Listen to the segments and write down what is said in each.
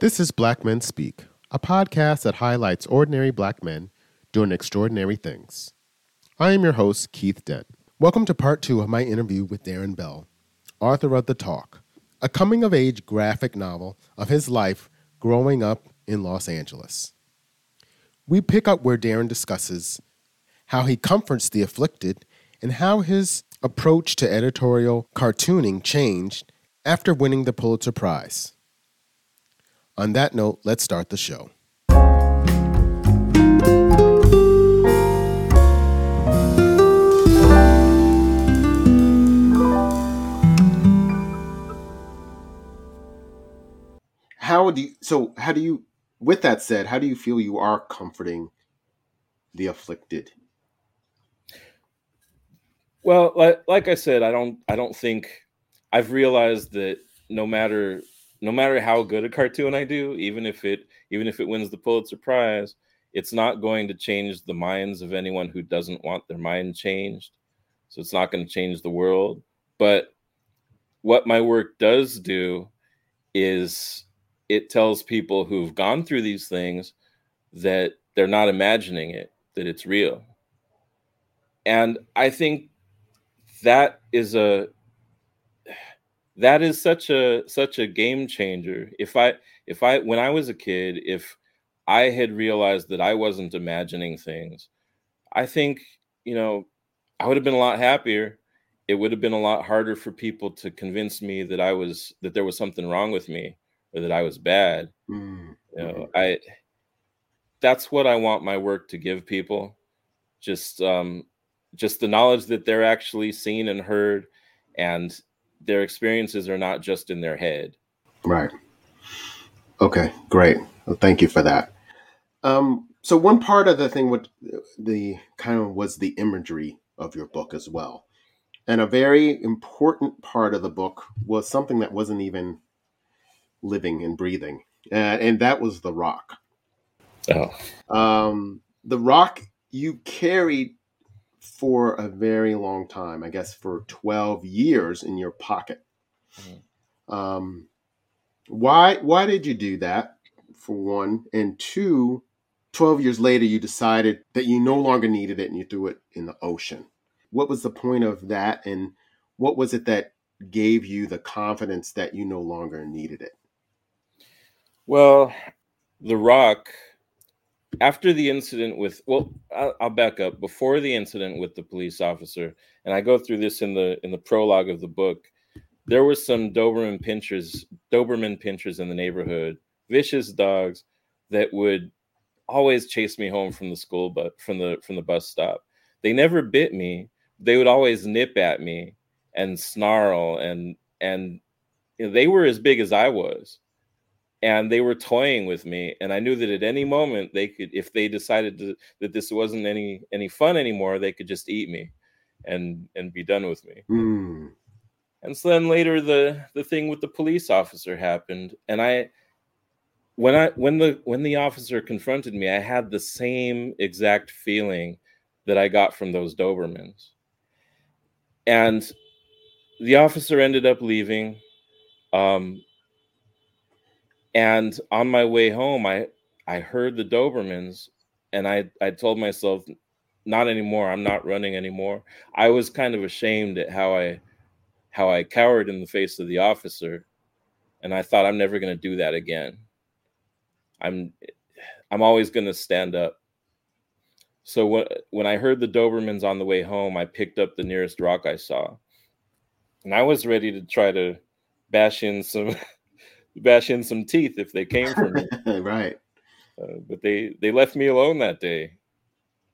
This is Black Men Speak, a podcast that highlights ordinary black men doing extraordinary things. I am your host, Keith Dent. Welcome to part two of my interview with Darrin Bell, author of The Talk, a coming of age graphic novel of his life growing up in Los Angeles. We pick up where Darrin discusses how he comforts the afflicted and how his approach to editorial cartooning changed after winning the Pulitzer Prize. On that note, let's start the show. How do you, so how do you with that said, how do you feel you are comforting the afflicted? Well, like, like I said, I don't I don't think I've realized that no matter no matter how good a cartoon I do, even if it even if it wins the Pulitzer Prize, it's not going to change the minds of anyone who doesn't want their mind changed. So it's not going to change the world. But what my work does do is it tells people who've gone through these things that they're not imagining it, that it's real. And I think that is a that is such a such a game changer if i if i when i was a kid if i had realized that i wasn't imagining things i think you know i would have been a lot happier it would have been a lot harder for people to convince me that i was that there was something wrong with me or that i was bad mm. you know mm-hmm. i that's what i want my work to give people just um just the knowledge that they're actually seen and heard and their experiences are not just in their head. Right. Okay, great. Well, thank you for that. Um, so one part of the thing with the kind of was the imagery of your book as well. And a very important part of the book was something that wasn't even living and breathing. Uh, and that was the rock. Oh. Um, the rock you carried for a very long time, I guess for 12 years in your pocket. Mm-hmm. Um, why, why did you do that for one? And two, 12 years later, you decided that you no longer needed it and you threw it in the ocean. What was the point of that? And what was it that gave you the confidence that you no longer needed it? Well, The Rock after the incident with well I'll, I'll, back up. Before the incident with the police officer and i go through this in the in the prologue of the book there was some doberman pinschers doberman pinschers in the neighborhood vicious dogs that would always chase me home from the school but from the from the bus stop. They never bit me. They would always nip at me and snarl and and you know, they were as big as i was and they were toying with me and i knew that at any moment they could if they decided to, that this wasn't any any fun anymore they could just eat me and and be done with me mm. and so then later the the thing with the police officer happened and i when i when the when the officer confronted me i had the same exact feeling that i got from those dobermans and the officer ended up leaving um, and on my way home, I I heard the Dobermans, and I I told myself, not anymore. I'm not running anymore. I was kind of ashamed at how I how I cowered in the face of the officer, and I thought I'm never going to do that again. I'm I'm always going to stand up. So when when I heard the Dobermans on the way home, I picked up the nearest rock I saw, and I was ready to try to bash in some bash in some teeth if they came for me. right. Uh, but they they left me alone that day.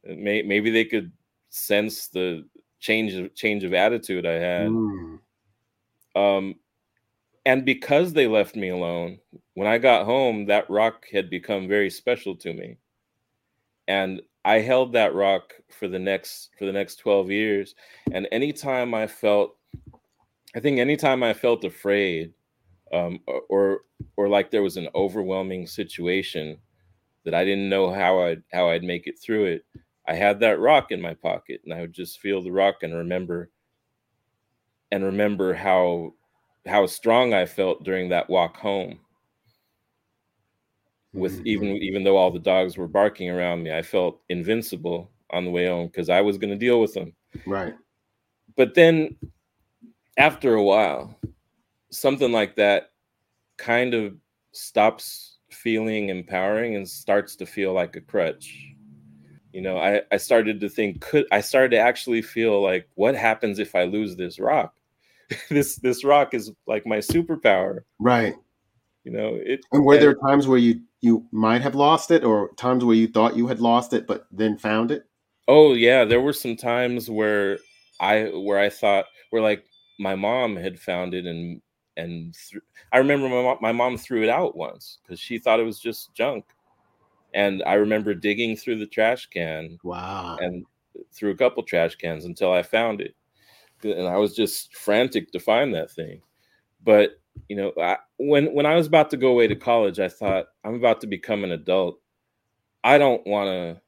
May, maybe they could sense the change of change of attitude I had. Mm. Um, and because they left me alone, when I got home, that rock had become very special to me, and I held that rock for the next for the next twelve years. And anytime I felt, I think anytime I felt afraid, um, or or like there was an overwhelming situation that I didn't know how I'd how I'd make it through it. I had that rock in my pocket, and I would just feel the rock and remember and remember how how strong I felt during that walk home. with mm-hmm. even even though all the dogs were barking around me, I felt invincible on the way home because I was going to deal with them. Right. But then after a while, something like that kind of stops feeling empowering and starts to feel like a crutch. You know, I, I started to think, could I started to actually feel like what happens if I lose this rock? this this rock is like my superpower. Right. You know, it And were and, there times where you you might have lost it or times where you thought you had lost it but then found it? Oh yeah, there were some times where I where I thought where like my mom had found it and and th- I remember my mom, my mom threw it out once because she thought it was just junk, and I remember digging through the trash can. Wow! And through a couple trash cans until I found it, and I was just frantic to find that thing. But you know, I, when when I was about to go away to college, I thought I'm about to become an adult. I don't want to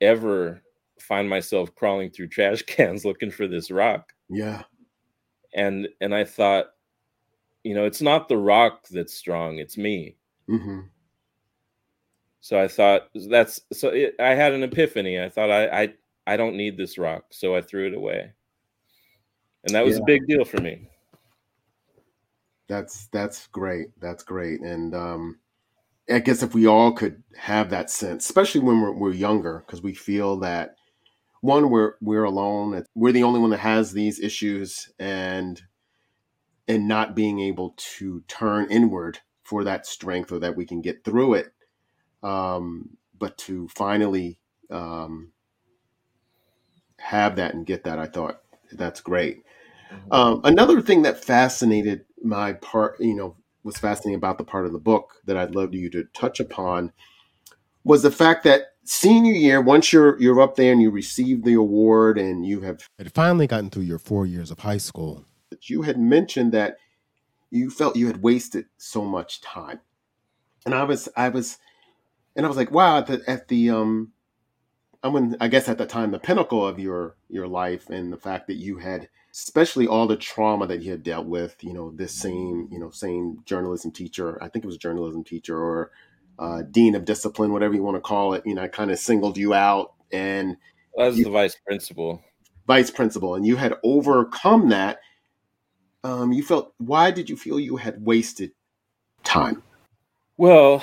ever find myself crawling through trash cans looking for this rock. Yeah. And and I thought, you know, it's not the rock that's strong; it's me. Mm-hmm. So I thought that's so. It, I had an epiphany. I thought I, I I don't need this rock, so I threw it away, and that was yeah. a big deal for me. That's that's great. That's great, and um, I guess if we all could have that sense, especially when we're, we're younger, because we feel that one we're we're alone we're the only one that has these issues and and not being able to turn inward for that strength or that we can get through it um, but to finally um, have that and get that i thought that's great mm-hmm. um, another thing that fascinated my part you know was fascinating about the part of the book that i'd love you to touch upon was the fact that senior year, once you're you're up there and you receive the award and you have had finally gotten through your four years of high school, you had mentioned that you felt you had wasted so much time, and I was I was, and I was like, wow, at the at the um, I'm in, I guess at the time the pinnacle of your your life and the fact that you had especially all the trauma that you had dealt with you know this same you know same journalism teacher i think it was a journalism teacher or uh, dean of discipline, whatever you want to call it, you know—I kind of singled you out and as the vice principal. Vice principal, and you had overcome that. Um, you felt. Why did you feel you had wasted time? Well,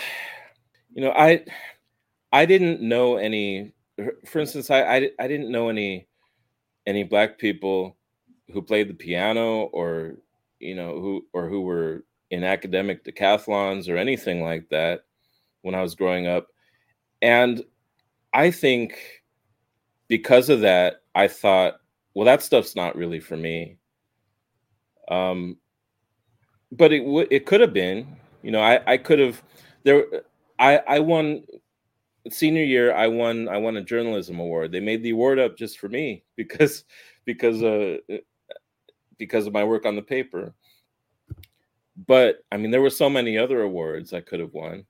you know, I I didn't know any. For instance, I I, I didn't know any any black people who played the piano or you know who or who were in academic decathlons or anything like that when I was growing up. And I think because of that, I thought, well, that stuff's not really for me. Um, but it w- it could have been, you know, I, I could have there. I I won senior year. I won I won a journalism award. They made the award up just for me because because uh because of my work on the paper. But I mean, there were so many other awards I could have won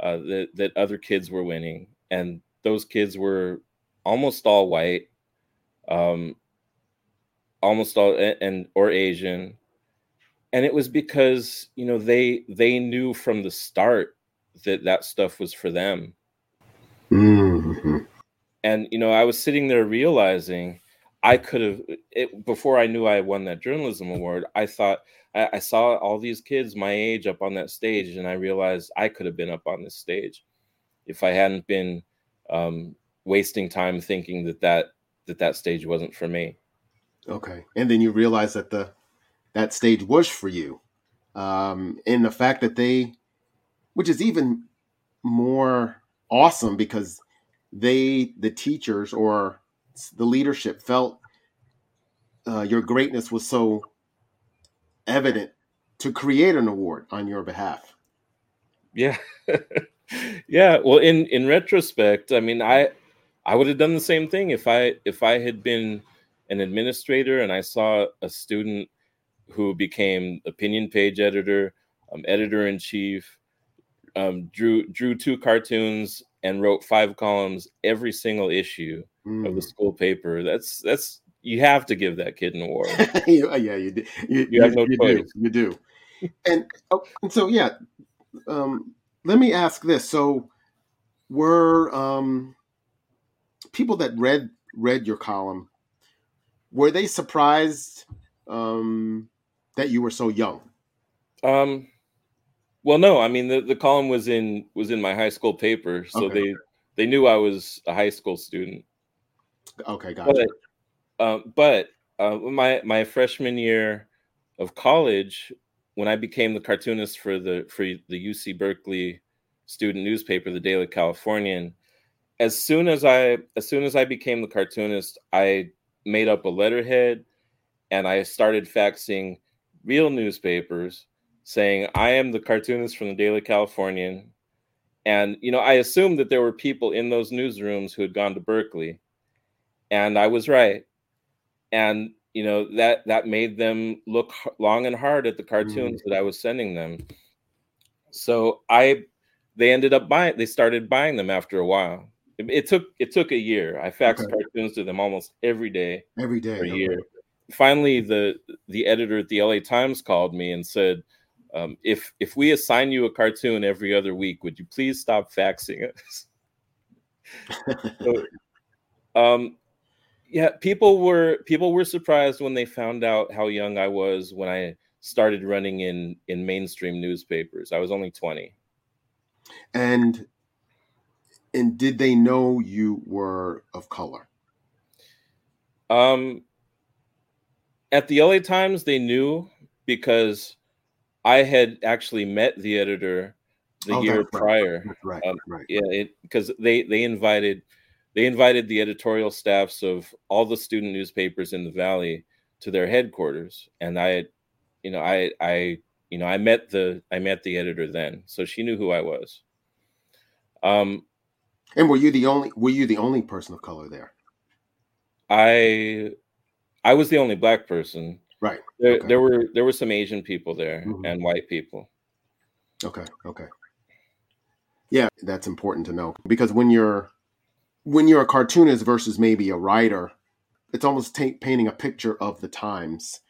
uh, that that other kids were winning, and those kids were almost all white, um, almost all and or Asian, and it was because you know they they knew from the start that that stuff was for them. Mm-hmm. And you know, I was sitting there realizing I could have it, before I knew I won that journalism award. I thought I, I, saw all these kids my age up on that stage, and I realized I could have been up on this stage if I hadn't been um, wasting time thinking that that that that stage wasn't for me. Okay, and then you realize that the that stage was for you, um, and the fact that they, which is even more awesome because they the teachers or the leadership felt uh, your greatness was so evident to create an award on your behalf. Yeah. yeah, well in in retrospect, I mean I I would have done the same thing if I if I had been an administrator and I saw a student who became opinion page editor, um, editor in chief, um, drew drew two cartoons and wrote five columns every single issue mm. of the mm. school paper. That's that's you have to give that kid an award. yeah, you do. You, you, you have no you choice. Do. You do. and, oh, and so yeah, um, let me ask this: so, were um, people that read read your column were they surprised um, that you were so young? Um, well, no. I mean, the, the column was in was in my high school paper, so Okay. they they knew I was a high school student. Okay, gotcha. But um, but uh, my my freshman year of college, when I became the cartoonist for the for the UC Berkeley student newspaper, the Daily Californian, as soon as I as soon as I became the cartoonist, I made up a letterhead and I started faxing real newspapers saying I am the cartoonist from the Daily Californian. And you know, I assumed that there were people in those newsrooms who had gone to Berkeley. And I was right. And you know, that that made them look long and hard at the cartoons mm. that I was sending them. So I they ended up buying they started buying them after a while. It, it took it took a year. I faxed Okay. cartoons to them almost every day Every day. for a okay. year. Finally, the the editor at the LA Times called me and said, um, "If if we assign you a cartoon every other week, would you please stop faxing us?" So, um, yeah, people were people were surprised when they found out how young I was when I started running in in mainstream newspapers. I was only twenty. And and did they know you were of color? Um, at the LA Times, they knew because I had actually met the editor the Oh, year right. prior. That's right. Um, right. Yeah, it because they they invited they invited the editorial staffs of all the student newspapers in the valley to their headquarters, and I, had, you know, I I you know I met the I met the editor then, so she knew who I was. Um, And were you the only were you the only person of color there? I I was the only black person. Right. There, Okay. there were there were some Asian people there Mhm. and white people. Okay. Okay. Yeah, that's important to know because when you're when you're a cartoonist versus maybe a writer, it's almost ta- painting a picture of the times,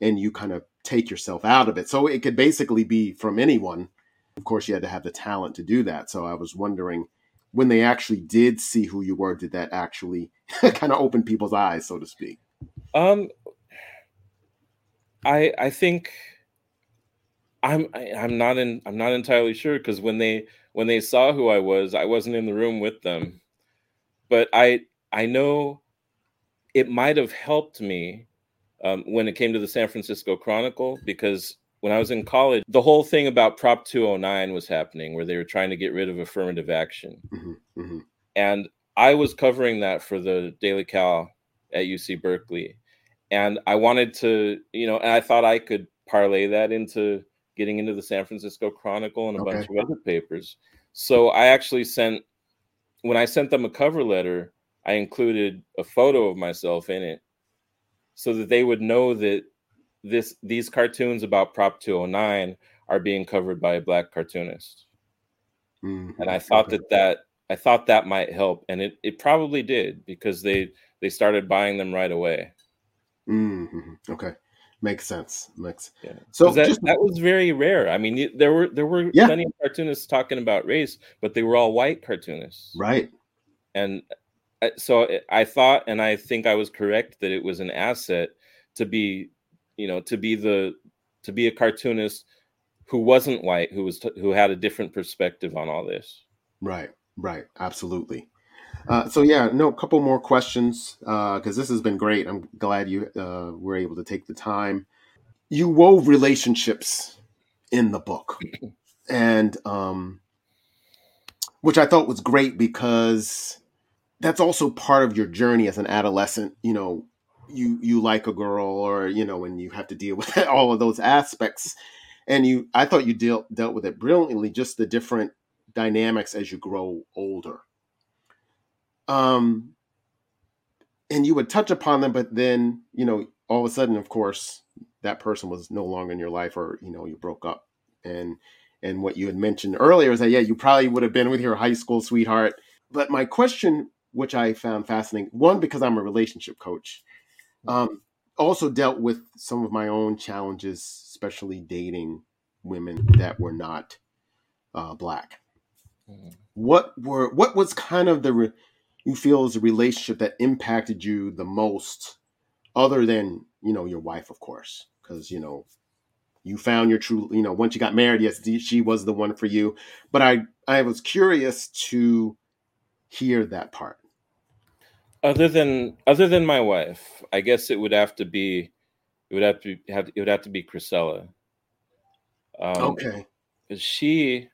and you kind of take yourself out of it. So it could basically be from anyone. Of course, you had to have the talent to do that. So I was wondering when they actually did see who you were, did that actually kind of open people's eyes, so to speak? Um, I I think I'm I, I'm not in I'm not entirely sure because when they when they saw who I was, I wasn't in the room with them, but I I know it might have helped me um, when it came to the San Francisco Chronicle because when I was in college, the whole thing about Prop 209 was happening, where they were trying to get rid of affirmative action. hmm hmm and I was covering that for the Daily Cal at UC Berkeley, and I wanted to, you know, and I thought I could parlay that into getting into the San Francisco Chronicle and a bunch of other papers. So I actually sent, when I sent them a cover letter, I included a photo of myself in it, so that they would know that this these cartoons about Prop 209 are being covered by a black cartoonist hmm and I thought that that I thought that might help, and it it probably did because they they started buying them right away. hmm Okay, makes sense. Makes Yeah. so. that just that was very rare. I mean, there were there were Yeah. plenty of cartoonists talking about race, but they were all white cartoonists, right. and so I- I thought, and I think I was correct that it was an asset to be, you know, to be the to be a cartoonist who wasn't white, who was t- who had a different perspective on all this. Right, right, absolutely. Uh, so yeah, no, a couple more questions because this has been great. I'm glad you uh, were able to take the time. You wove relationships in the book, and um, which I thought was great because that's also part of your journey as an adolescent. You know, you you like a girl, or you know, and you have to deal with all of those aspects. And you, I thought you dealt dealt with it brilliantly. Just the different dynamics as you grow older. Um, and you would touch upon them, but then you know, all of a sudden, of course, that person was no longer in your life, or you know, you broke up. And and what you had mentioned earlier is that yeah, you probably would have been with your high school sweetheart. But my question, which I found fascinating, one because I'm a relationship coach, um, also dealt with some of my own challenges, especially dating women that were not uh, black. Mhm. what were what was kind of the re, you feel is a relationship that impacted you the most, other than you know your wife, of course, because you know you found your true you know once you got married, yes, she was the one for you. But I I was curious to hear that part. Other than other than my wife, I guess it would have to be it would have to have it would have to be Chrisella. Um, Okay. she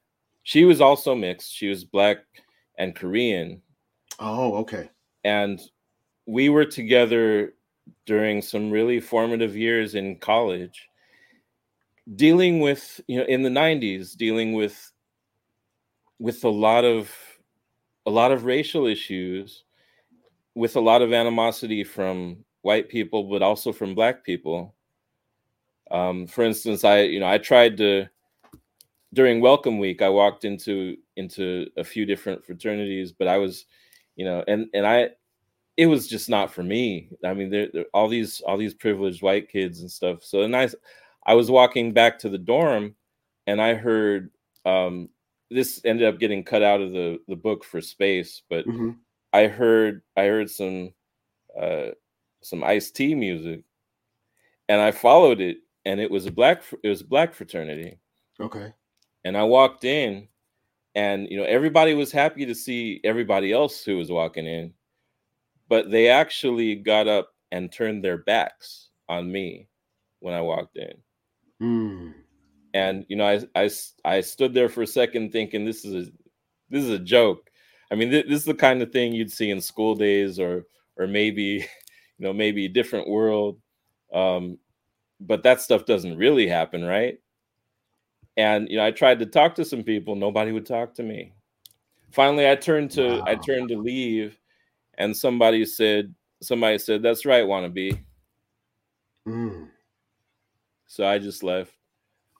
she was also mixed. She was black and Korean, Oh, okay. and we were together during some really formative years in college, dealing with you know in the '90s, dealing with with a lot of a lot of racial issues, with a lot of animosity from white people, but also from black people. Um, for instance, I you know I tried to during Welcome Week, I walked into into a few different fraternities, but I was, you know, and and I, it was just not for me. I mean, there, all these all these privileged white kids and stuff. So then I, I was walking back to the dorm, and I heard um, this ended up getting cut out of the the book for space, but hmm I heard I heard some uh, some Ice T music, and I followed it, and it was a black it was a black fraternity Okay. and I walked in, and you know everybody was happy to see everybody else who was walking in, but they actually got up and turned their backs on me when I walked in, Mm. and you know I, I I stood there for a second thinking this is a this is a joke. I mean thi- this is the kind of thing you'd see in school days or or maybe you know maybe a different world, um, but that stuff doesn't really happen, right? and you know i tried to talk to some people nobody would talk to me finally i turned to i turned to leave and somebody said somebody said that's right wannabe Mm. so i just left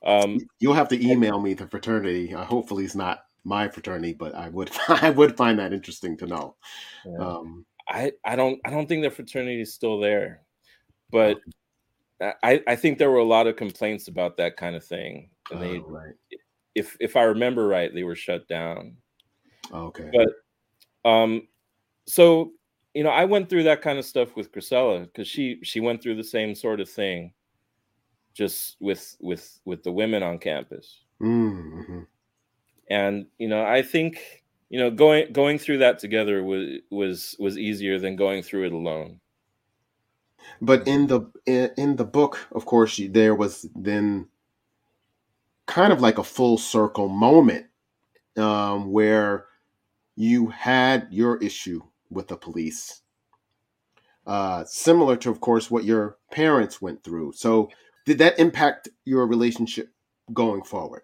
um You'll have to email me the fraternity. Uh, hopefully, it's not my fraternity, but I would I would find that interesting to know. yeah. Um, i i don't i don't think the fraternity is still there but i i think there were a lot of complaints about that kind of thing and they oh, right. if if i remember right they were shut down Okay. but um so you know i went through that kind of stuff with Grisella because she she went through the same sort of thing just with with with the women on campus Mm-hmm. And you know i think you know going going through that together was was was easier than going through it alone But in the in, the book, of course, there was then kind of like a full circle moment um, where you had your issue with the police, uh, similar to, of course, what your parents went through. So, did that impact your relationship going forward?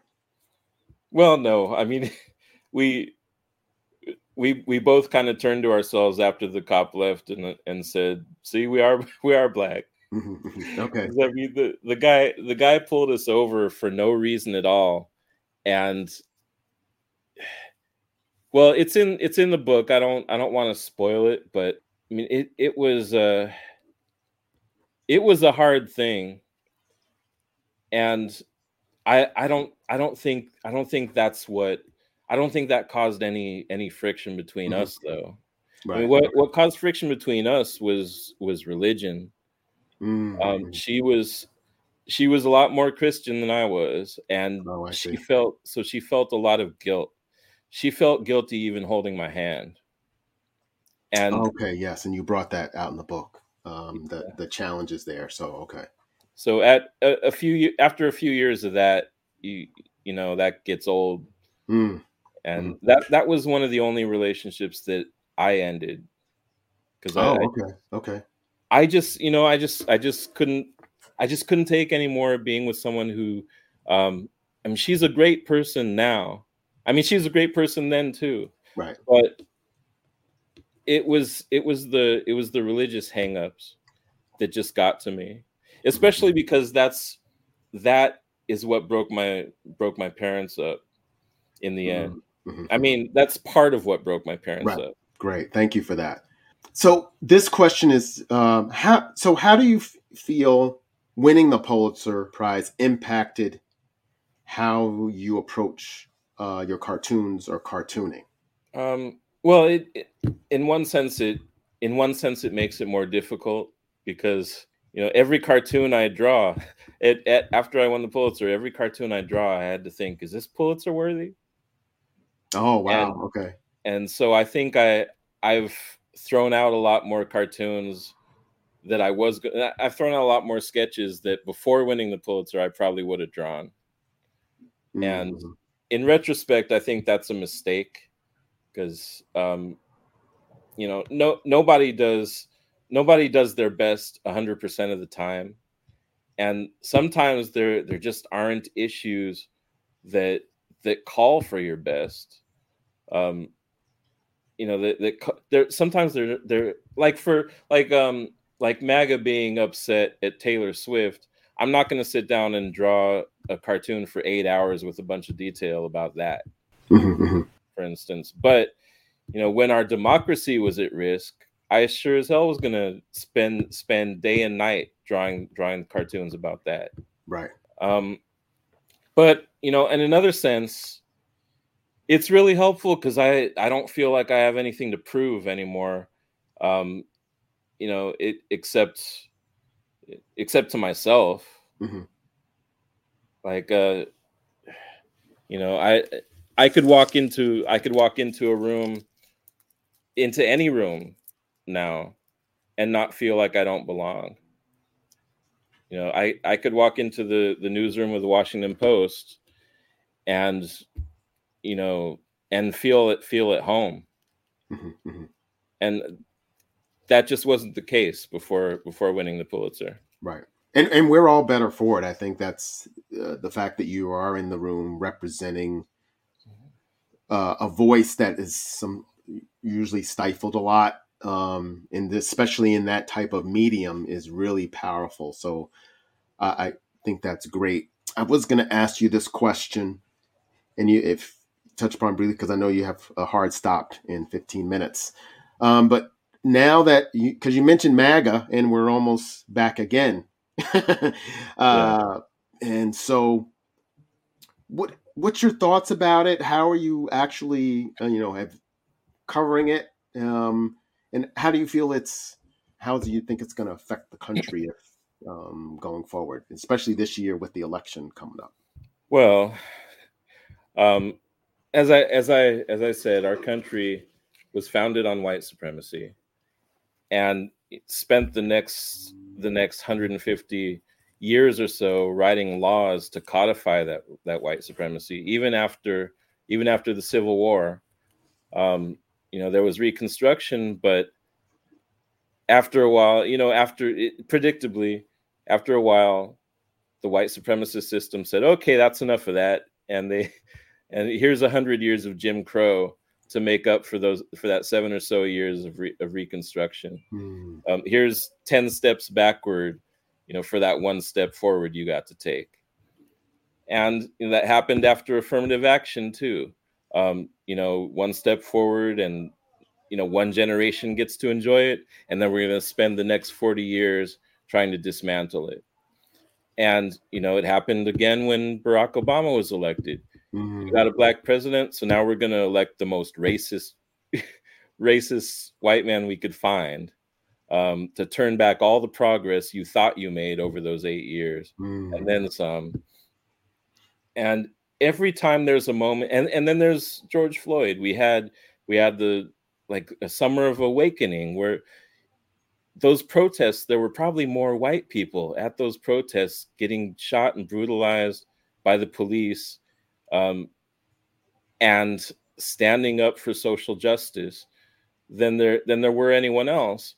Well no i mean we we we both kind of turned to ourselves after the cop left and and said see we are we are black Mhm, mhm. okay. I mean, the, the guy the guy pulled us over for no reason at all, and well, it's in it's in the book. I don't I don't want to spoil it, but I mean it it was uh it was a hard thing, and I I don't I don't think I don't think that's what I don't think that caused any any friction between Mhm. us though. I mean, what what caused friction between us was was religion Mm, um, she was she was a lot more christian than i was and Oh, I she felt so she felt a lot of guilt she felt guilty even holding my hand and Okay. Yes, and you brought that out in the book. Um, the the challenges there. So, okay. So at a, a few after a few years of that you you know that gets old Mm, and that that was one of the only relationships that i ended because oh, I, okay. Okay. I just, you know, I just, I just couldn't, I just couldn't take anymore being with someone who, um, I mean, she's a great person now. I mean, she's a great person then too, Right. but it was, it was the, it was the religious hangups that just got to me, especially because that's, that is what broke my, broke my parents up in the end. Mhm. I mean, that's part of what broke my parents Right. up. Great. Thank you for that. So this question is um, how so how do you f- feel winning the Pulitzer Prize impacted how you approach uh, your cartoons or cartooning? Um, well, it, it, in one sense, it in one sense it makes it more difficult because you know every cartoon I draw, it, at, after I won the Pulitzer, every cartoon I draw, I had to think, is this Pulitzer worthy? Oh wow, And- okay. and so I think I I've thrown out a lot more cartoons that I was I've thrown out a lot more sketches that before winning the Pulitzer I probably would have drawn. And- Mhm. In retrospect, I think that's a mistake because um, you know no nobody does nobody does their best 100% of the time and sometimes there there just aren't issues that that call for your best um you know that that there sometimes they're they're like for like um like maga being upset at taylor swift i'm not going to sit down and draw a cartoon for eight hours with a bunch of detail about that for instance. But you know, when our democracy was at risk, I sure as hell was gonna spend spend day and night drawing drawing cartoons about that. Right. Um, but you know, in another sense, it's really helpful because I I don't feel like I have anything to prove anymore. Um, you know, it except except to myself. Mhm. Like uh, you know, I I could walk into I could walk into a room into any room now and not feel like I don't belong. You know, I I could walk into the the newsroom of the Washington Post and you know and feel it feel at home Mhm, mhm. and that just wasn't the case before before winning the Pulitzer. Right. And and we're all better for it. I think that's uh, the fact that you are in the room representing uh, a voice that is some usually stifled a lot. Um, in this, especially in that type of medium, is really powerful. So I I think that's great. I was going to ask you this question, and you if touch upon briefly because I know you have a hard stop in 15 minutes. Um, but now that you because you mentioned MAGA and we're almost back again, uh, and so what what's your thoughts about it? How are you actually uh, you know have covering it, um, and how do you feel it's how do you think it's going to affect the country if um, going forward, especially this year with the election coming up? Well, um, as I as I as I said, our country was founded on white supremacy, and spent the next the next 150 years or so writing laws to codify that that white supremacy. Even after even after the Civil War, um, you know, there was Reconstruction, but after a while, you know, after it, predictably, after a while, the white supremacist system said, "Okay, that's enough of that," and they and here's a hundred years of Jim Crow to make up for those for that seven or so years of, re, of Reconstruction. Hmm. Um, here's ten steps backward, you know, for that one step forward you got to take, and you know, that happened after affirmative action too. Um, you know, one step forward, and you know, one generation gets to enjoy it, and then we're going to spend the next forty years trying to dismantle it. And you know, it happened again when Barack Obama was elected Hmm. we got a black president so now we're going to elect the most racist racist white man we could find um, to turn back all the progress you thought you made over those eight years Hmm. and then some and every time there's a moment and, and then there's george floyd. We had we had the like a summer of awakening where those protests there were probably more white people at those protests getting shot and brutalized by the police um, and standing up for social justice than there than there were anyone else.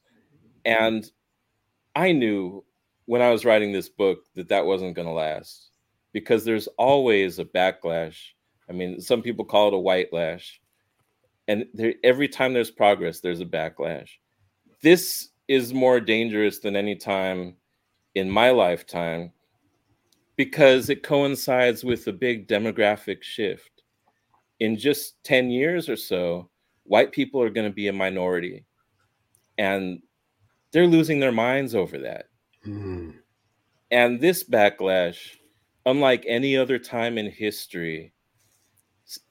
And i knew when i was writing this book that that wasn't going to last because there's always a backlash i mean some people call it a white lash and there, every time there's progress there's a backlash this is more dangerous than any time in my lifetime because it coincides with a big demographic shift. In just 10 years or so, white people are going to be a minority. And they're losing their minds over that. Hmm. And this backlash, unlike any other time in history,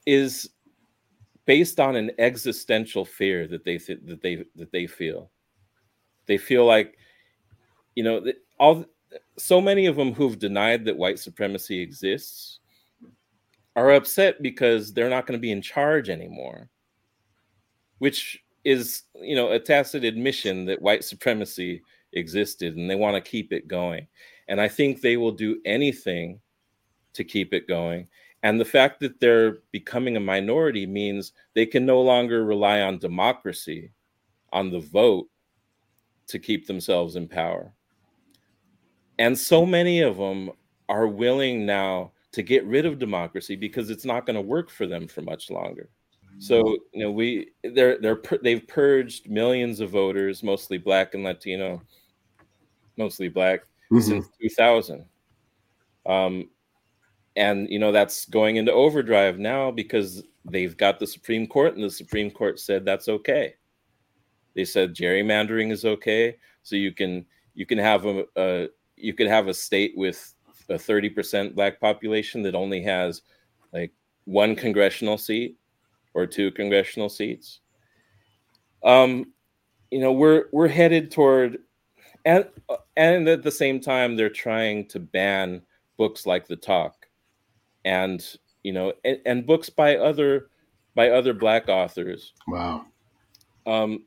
is based on an existential fear that they th- that they that they feel. They feel like, you know, all so many of them who've denied that white supremacy exists are upset because they're not going to be in charge anymore, which is, you know, a tacit admission that white supremacy existed and they want to keep it going. And I think they will do anything to keep it going. And the fact that they're becoming a minority means they can no longer rely on democracy, on the vote to keep themselves in power. And so many of them are willing now to get rid of democracy because it's not going to work for them for much longer. So you know we they're they're they've purged millions of voters, mostly black and Latino, mostly black mm-hmm. since 2000. Um, and you know that's going into overdrive now because they've got the Supreme Court, and the Supreme Court said that's okay. They said gerrymandering is okay, so you can you can have a, a you could have a state with a 30% black population that only has like one congressional seat or two congressional seats. Um, you know, we're we're headed toward and and at the same time they're trying to ban books like The Talk and you know and, and books by other by other black authors. Wow. Um,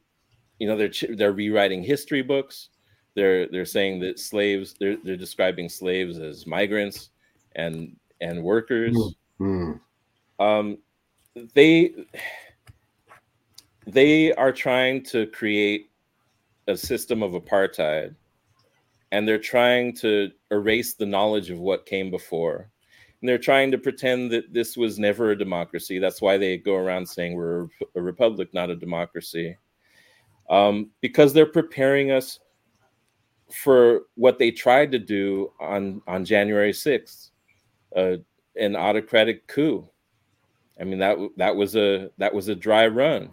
you know, they're they're rewriting history books they're they're saying that slaves they're they're describing slaves as migrants and and workers. Mm-hmm. Um, they they are trying to create a system of apartheid, and they're trying to erase the knowledge of what came before. And they're trying to pretend that this was never a democracy. That's why they go around saying we're a republic, not a democracy. Um, because they're preparing us for what they tried to do on on January 6th, uh, an autocratic coup. I mean that that was a that was a dry run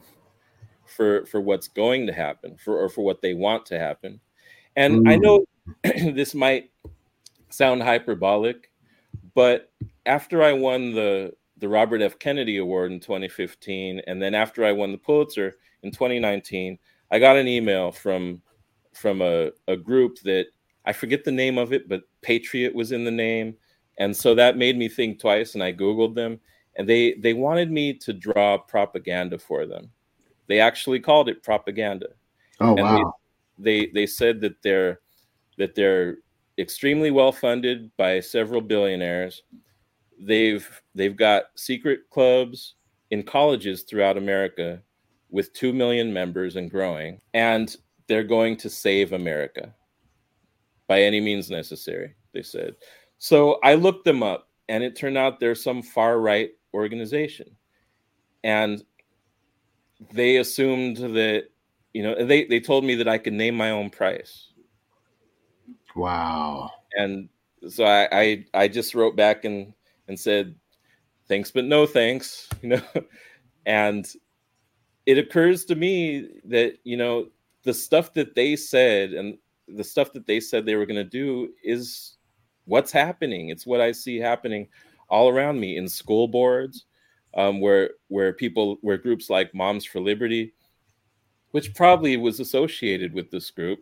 for for what's going to happen for or for what they want to happen. And mm. I know this might sound hyperbolic, but after I won the the Robert F. Kennedy Award in 2015, and then after I won the Pulitzer in 2019, I got an email from from a, a group that I forget the name of it, but Patriot was in the name. And so that made me think twice and I Googled them and they, they wanted me to draw propaganda for them. They actually called it propaganda. Oh, and wow. They, they, they said that they're, that they're extremely well funded by several billionaires. They've, they've got secret clubs in colleges throughout America with 2 million members and growing. And they're going to save America by any means necessary, they said. So I looked them up, and it turned out they're some far right organization. And they assumed that, you know, they, they told me that I could name my own price. Wow. And so I, I, I just wrote back and, and said, thanks, but no thanks, you know, and it occurs to me that, you know, the stuff that they said and the stuff that they said they were going to do is what's happening. It's what I see happening all around me in school boards, um, where where people where groups like Moms for Liberty, which probably was associated with this group,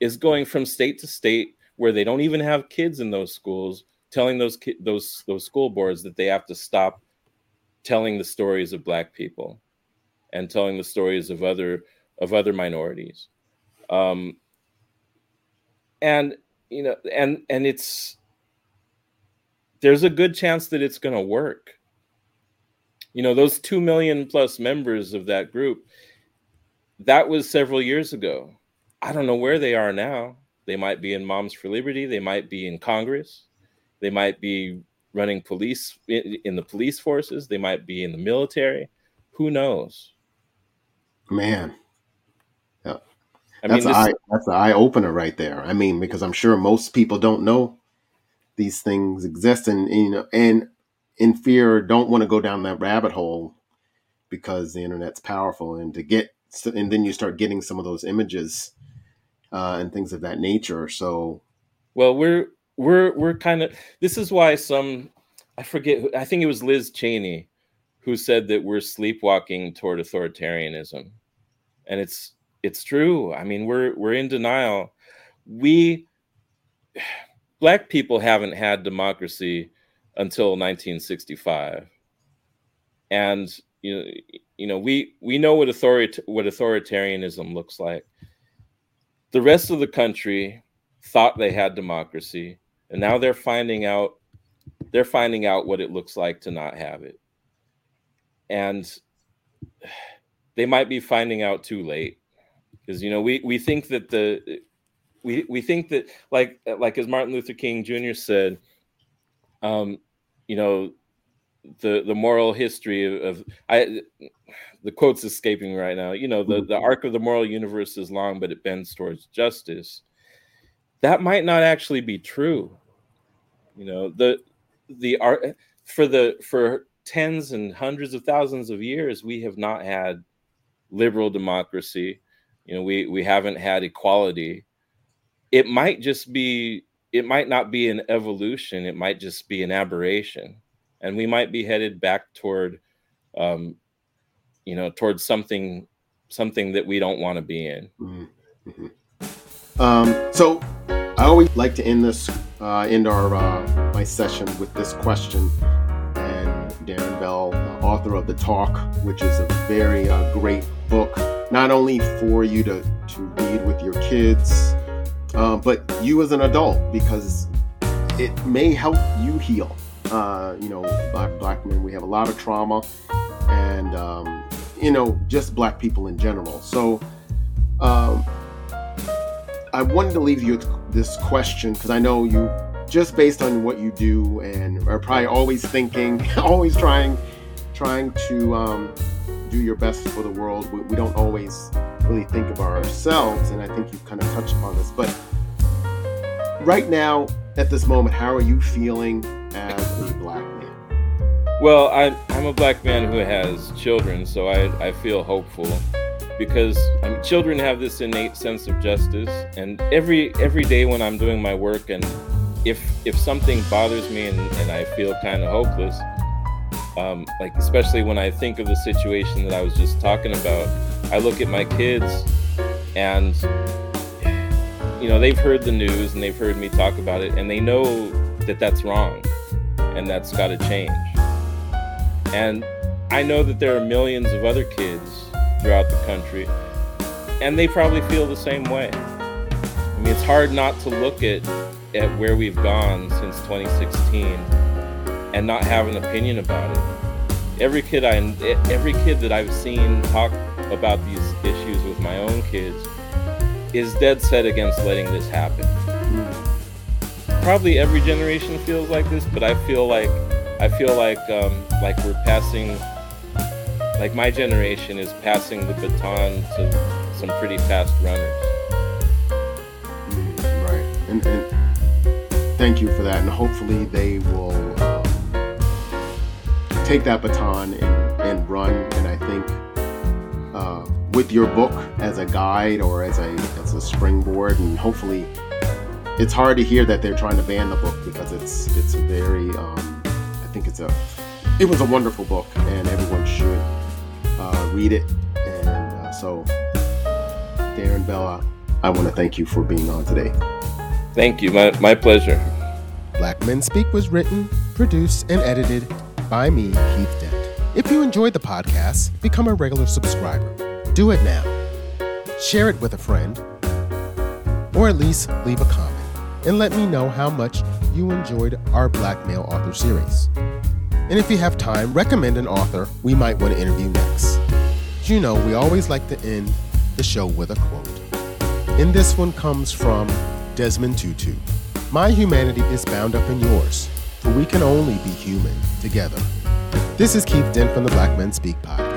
is going from state to state where they don't even have kids in those schools, telling those ki- those those school boards that they have to stop telling the stories of Black people and telling the stories of other of other minorities. Um, and you know and and it's there's a good chance that it's going to work. You know those 2 million plus members of that group that was several years ago i don't know where they are now. They might be in moms for liberty. They might be in congress. They might be running police in, the police forces. They might be in the military. Who knows? Man. I that's mean, this, eye, that's an eye opener right there. I mean, because I'm sure most people don't know these things exist, and, and you know, and in fear don't want to go down that rabbit hole because the internet's powerful, and to get and then you start getting some of those images uh, and things of that nature. So, well, we're we're we're kind of this is why some I forget I think it was Liz Cheney who said that we're sleepwalking toward authoritarianism. And it's it's true. I mean, we're we're in denial. We black people haven't had democracy until 1965. And you know, you know, we we know what authority what authoritarianism looks like. The rest of the country thought they had democracy, and now they're finding out they're finding out what it looks like to not have it and they might be finding out too late because you know we we think that the we we think that like like as Martin Luther King Jr. said, um, you know, the the moral history of, of I the quote's escaping right now. You know, the the mm-hmm. arc of the moral universe is long, but it bends towards justice. That might not actually be true. You know, the the art for the for tens and hundreds of thousands of years we have not had liberal democracy you know we we haven't had equality it might just be it might not be an evolution it might just be an aberration and we might be headed back toward um you know towards something something that we don't want to be in mm-hmm. um so i always like to end this uh end our uh my session with this question And Darrin Bell, author of The Talk, which is a very uh, great book, not only for you to, to read with your kids, uh, but you as an adult, because it may help you heal. Uh, you know, black, black men, we have a lot of trauma, and, um, you know, just black people in general. So, um, I wanted to leave you this question because I know you just based on what you do and are probably always thinking, always trying, trying to um, do your best for the world. We, we, don't always really think of ourselves, and I think you've kind of touched upon this. But right now, at this moment, how are you feeling as a black man? Well, I'm, I'm a black man who has children, so I, I feel hopeful because children have this innate sense of justice, and every every day when I'm doing my work and if if something bothers me and, and I feel kind of hopeless, um, like especially when I think of the situation that I was just talking about, I look at my kids and you know they've heard the news and they've heard me talk about it and they know that that's wrong and that's got to change. And I know that there are millions of other kids throughout the country and they probably feel the same way. I mean, it's hard not to look at at where we've gone since 2016 and not have an opinion about it. Every kid I every kid that I've seen talk about these issues with my own kids is dead set against letting this happen. Probably every generation feels like this, but I feel like I feel like um, like we're passing like my generation is passing the baton to some pretty fast runners. Right. And, and thank you for that, and hopefully they will um, take that baton and, and run. And I think with your book as a guide or as a as a springboard, and hopefully it's hard to hear that they're trying to ban the book because it's it's a very um, I think it's a it was a wonderful book and everyone should uh, read it. And uh, so, Darrin Bella, I want to thank you for being on today. Thank you. My, my pleasure. Black Men Speak was written, produced, and edited by me, Keith Dent. If you enjoyed the podcast, become a regular subscriber. Do it now. Share it with a friend, or at least leave a comment and let me know how much you enjoyed our Black Male Author series. And if you have time, recommend an author we might want to interview next. You know, we always like to end the show with a quote. And this one comes from Desmond Tutu. My humanity is bound up in yours, for we can only be human together. This is Keith Dent from the Black Men Speak podcast.